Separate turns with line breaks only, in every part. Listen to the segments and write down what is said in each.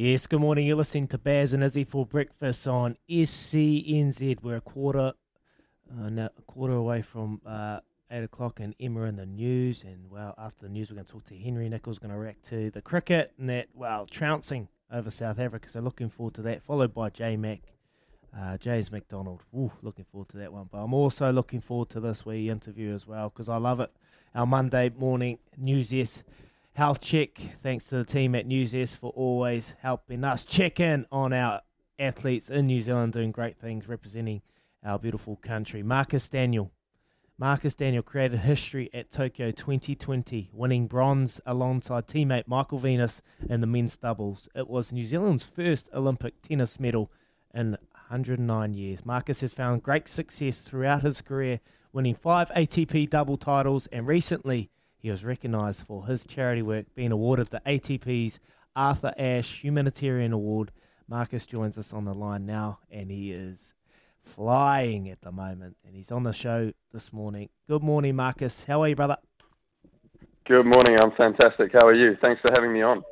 Yes, good morning. You're listening to Baz and Izzy for breakfast on SENZ. We're a quarter, uh, no, a quarter away from uh, eight o'clock, and Emma in the news. And well, after the news, we're going to talk to Henry Nicholls. Going to react to the cricket and that well trouncing over South Africa. So looking forward to that. Followed by J Mac, uh, James McDonald. Ooh, looking forward to that one. But I'm also looking forward to this wee interview as well because I love it. Our Monday morning news yes health check. Thanks to the team at News for always helping us check in on our athletes in New Zealand doing great things representing our beautiful country. Marcus Daniell. Marcus Daniell created history at Tokyo 2020, winning bronze alongside teammate Michael Venus in the men's doubles. It was New Zealand's first Olympic tennis medal in 109 years. Marcus has found great success throughout his career, winning five ATP double titles and recently he was recognised for his charity work, being awarded the ATP's Arthur Ashe Humanitarian Award. Marcus joins us on the line now, and he is flying at the moment, and he's on the show this morning. Good morning, Marcus. How are you, brother?
Good morning. I'm fantastic. How are you? Thanks for having me on.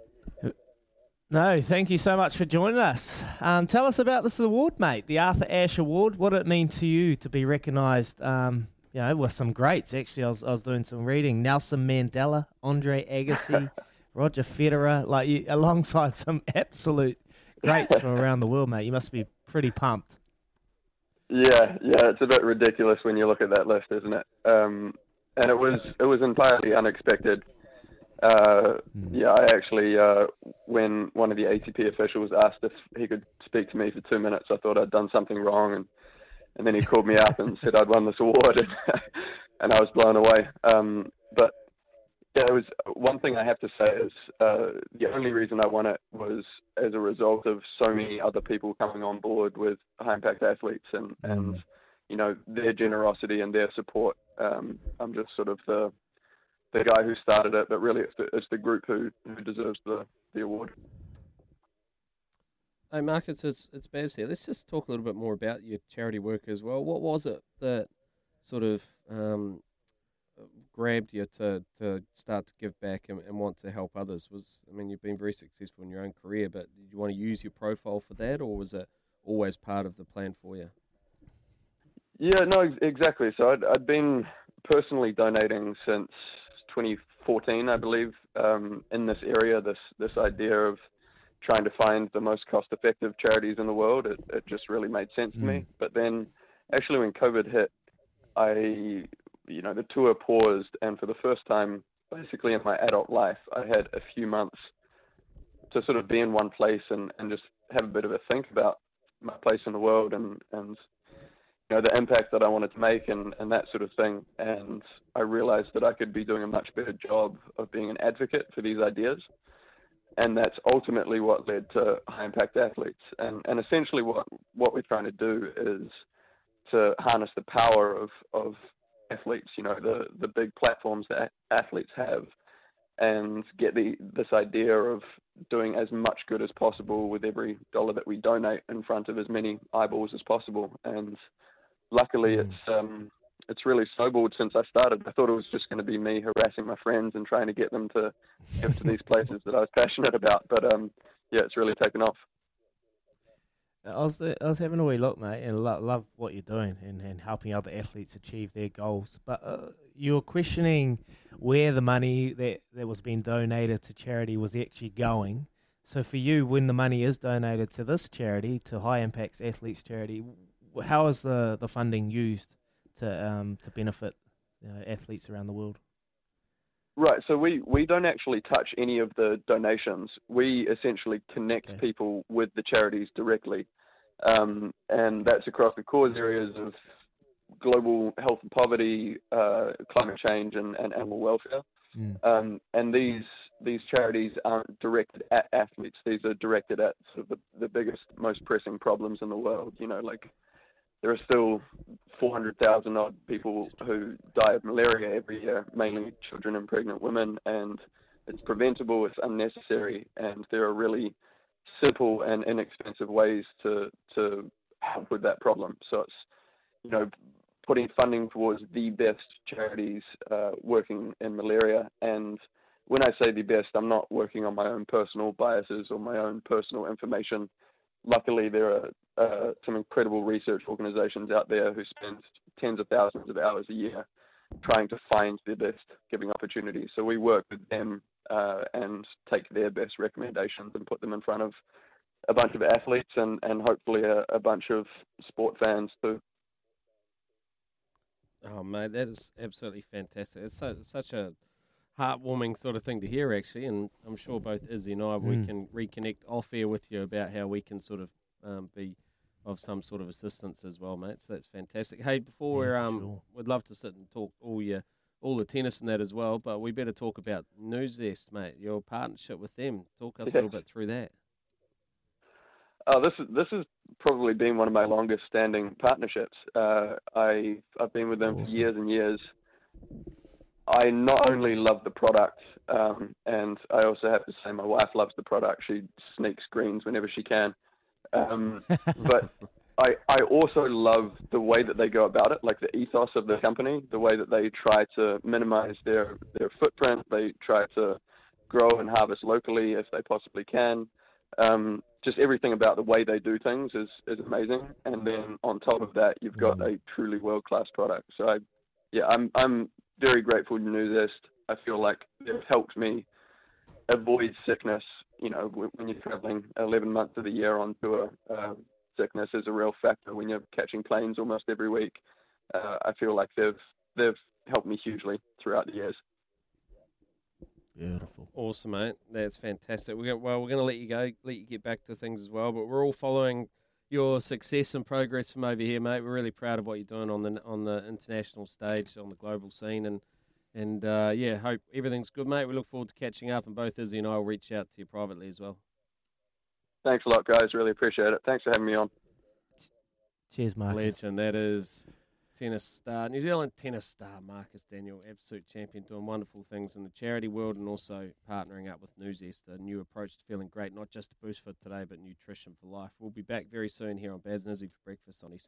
No, thank you so much for joining us. Um, tell us about this award, mate, the Arthur Ashe Award. What did it mean to you to be recognised um, you know, with some greats. Actually, I was, I was doing some reading. Nelson Mandela, Andre Agassi, Roger Federer, like you, alongside some absolute greats from around the world, mate. You must be pretty pumped.
Yeah, yeah, it's a bit ridiculous when you look at that list, isn't it? Um, and it was it was entirely unexpected. Uh, mm. Yeah, I actually, uh, when one of the ATP officials asked if he could speak to me for two minutes, I thought I'd done something wrong, and and then he called me up and said I'd won this award, and, and I was blown away. Um, but yeah, it was one thing I have to say is uh, the only reason I won it was as a result of so many other people coming on board with high impact athletes and mm. and you know their generosity and their support. Um, I'm just sort of the the guy who started it, but really it's the, it's the group who, who deserves the, the award.
Hey Marcus, it's, it's here. Let's just talk a little bit more about your charity work as well. What was it that sort of um, grabbed you to, to start to give back and, and want to help others? Was I mean, you've been very successful in your own career, but did you want to use your profile for that, or was it always part of the plan for you?
Yeah, no, exactly. So I'd, I'd been personally donating since 2014, I believe, um, in this area. This this idea of trying to find the most cost effective charities in the world. It, it just really made sense mm. to me. Mm. But then actually when COVID hit, I, you know, the tour paused and for the first time basically in my adult life, I had a few months to sort of be in one place and, and just have a bit of a think about my place in the world and, and you know, the impact that I wanted to make and, and that sort of thing. And I realized that I could be doing a much better job of being an advocate for these ideas and that's ultimately what led to high impact athletes. And and essentially what what we're trying to do is to harness the power of of athletes, you know, the the big platforms that athletes have, and get the this idea of doing as much good as possible with every dollar that we donate in front of as many eyeballs as possible. And luckily, mm. it's um, it's really snowballed since I started. I thought it was just going to be me harassing my friends and trying to get them to give to these places that I was passionate about. But um, yeah, it's really taken off.
I was I was having a wee look, mate, and love, love what you're doing and, and helping other athletes achieve their goals. But uh, you're questioning where the money that, that was being donated to charity was actually going. So for you, when the money is donated to this charity, to High Impacts Athletes Charity, how is the, the funding used to um, to benefit you know, athletes around the world?
Right. So we, we don't actually touch any of the donations. We essentially connect
Okay.
people with the charities directly. Um, and that's across the cause areas of global health and poverty, uh, climate change, and, and animal welfare.
Mm.
Um, and these these charities aren't directed at athletes. These are directed at sort of the, the biggest, most pressing problems in the world. You know, like there are still 400,000 odd people who die of malaria every year, mainly children and pregnant women, and it's preventable, it's unnecessary, and there are really simple and inexpensive ways to to help with that problem. So it's you know putting funding towards the best charities uh, working in malaria. And when I say the best, I'm not working on my own personal biases or my own personal information. Luckily, there are uh, some incredible research organizations out there who spend tens of thousands of hours a year trying to find the best giving opportunities. So we work with them uh, and take their best recommendations and put them in front of a bunch of athletes and, and hopefully a, a bunch of sport fans too.
Oh, mate, that is absolutely fantastic. It's so, such a heartwarming sort of thing to hear, actually. And I'm sure both Izzy and I, we
Mm.
can reconnect off air with you about how we can sort of um, be of some sort of assistance as well, mate. So that's fantastic. Hey, before
Yeah,
we're, um,
sure.
we'd love to sit and talk all your all the tennis and that as well, but we better talk about Nuzest, mate. Your partnership with them. Talk us a little bit through that.
Oh, this is this has probably been one of my longest standing partnerships. Uh, I I've been with them for years and years. I not only love the product, um, and I also have to say my wife loves the product. She sneaks greens whenever she can. Um, but I, I also love the way that they go about it, like the ethos of the company, the way that they try to minimize their, their footprint. They try to grow and harvest locally if they possibly can. Um, just everything about the way they do things is, is amazing. And then on top of that, you've got a truly world class product. So I, yeah, I'm I'm very grateful to Nuzest. I feel like they've helped me avoid sickness. You know, when, when you're traveling 11 months of the year on tour, um, sickness is a real factor when you're catching planes almost every week. Uh, I feel like they've they've helped me hugely throughout the years.
Beautiful.
Awesome, mate. That's fantastic. We're gonna, well, we're going to let you go, let you get back to things as well. But we're all following your success and progress from over here, mate. We're really proud of what you're doing on the on the international stage, on the global scene, and and uh, yeah, hope everything's good, mate. We look forward to catching up, and both Izzy and I will reach out to you privately as well.
Thanks a lot, guys. Really appreciate it. Thanks for having me on.
Cheers, Marcus.
Legend. That is tennis star, New Zealand tennis star Marcus Daniell, absolute champion, doing wonderful things in the charity world and also partnering up with Nuzest, a new approach to feeling great, not just a boost for today, but nutrition for life. We'll be back very soon here on Baz and Izzy for breakfast on EC.